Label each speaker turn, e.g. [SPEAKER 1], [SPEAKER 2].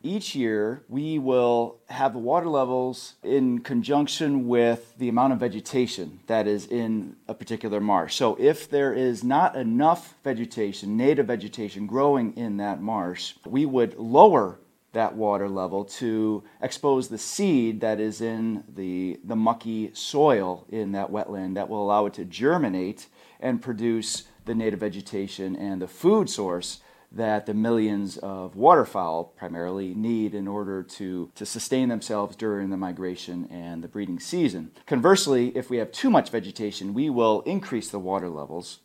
[SPEAKER 1] Each year, we will have the water levels in conjunction with the amount of vegetation that is in a particular marsh. So, if there is not enough vegetation, native vegetation growing in that marsh, we would lower that water level to expose the seed that is in the, the mucky soil in that wetland that will allow it to germinate and produce the native vegetation and the food source that the millions of waterfowl primarily need in order to, to sustain themselves during the migration and the breeding season. Conversely, if we have too much vegetation, we will increase the water levels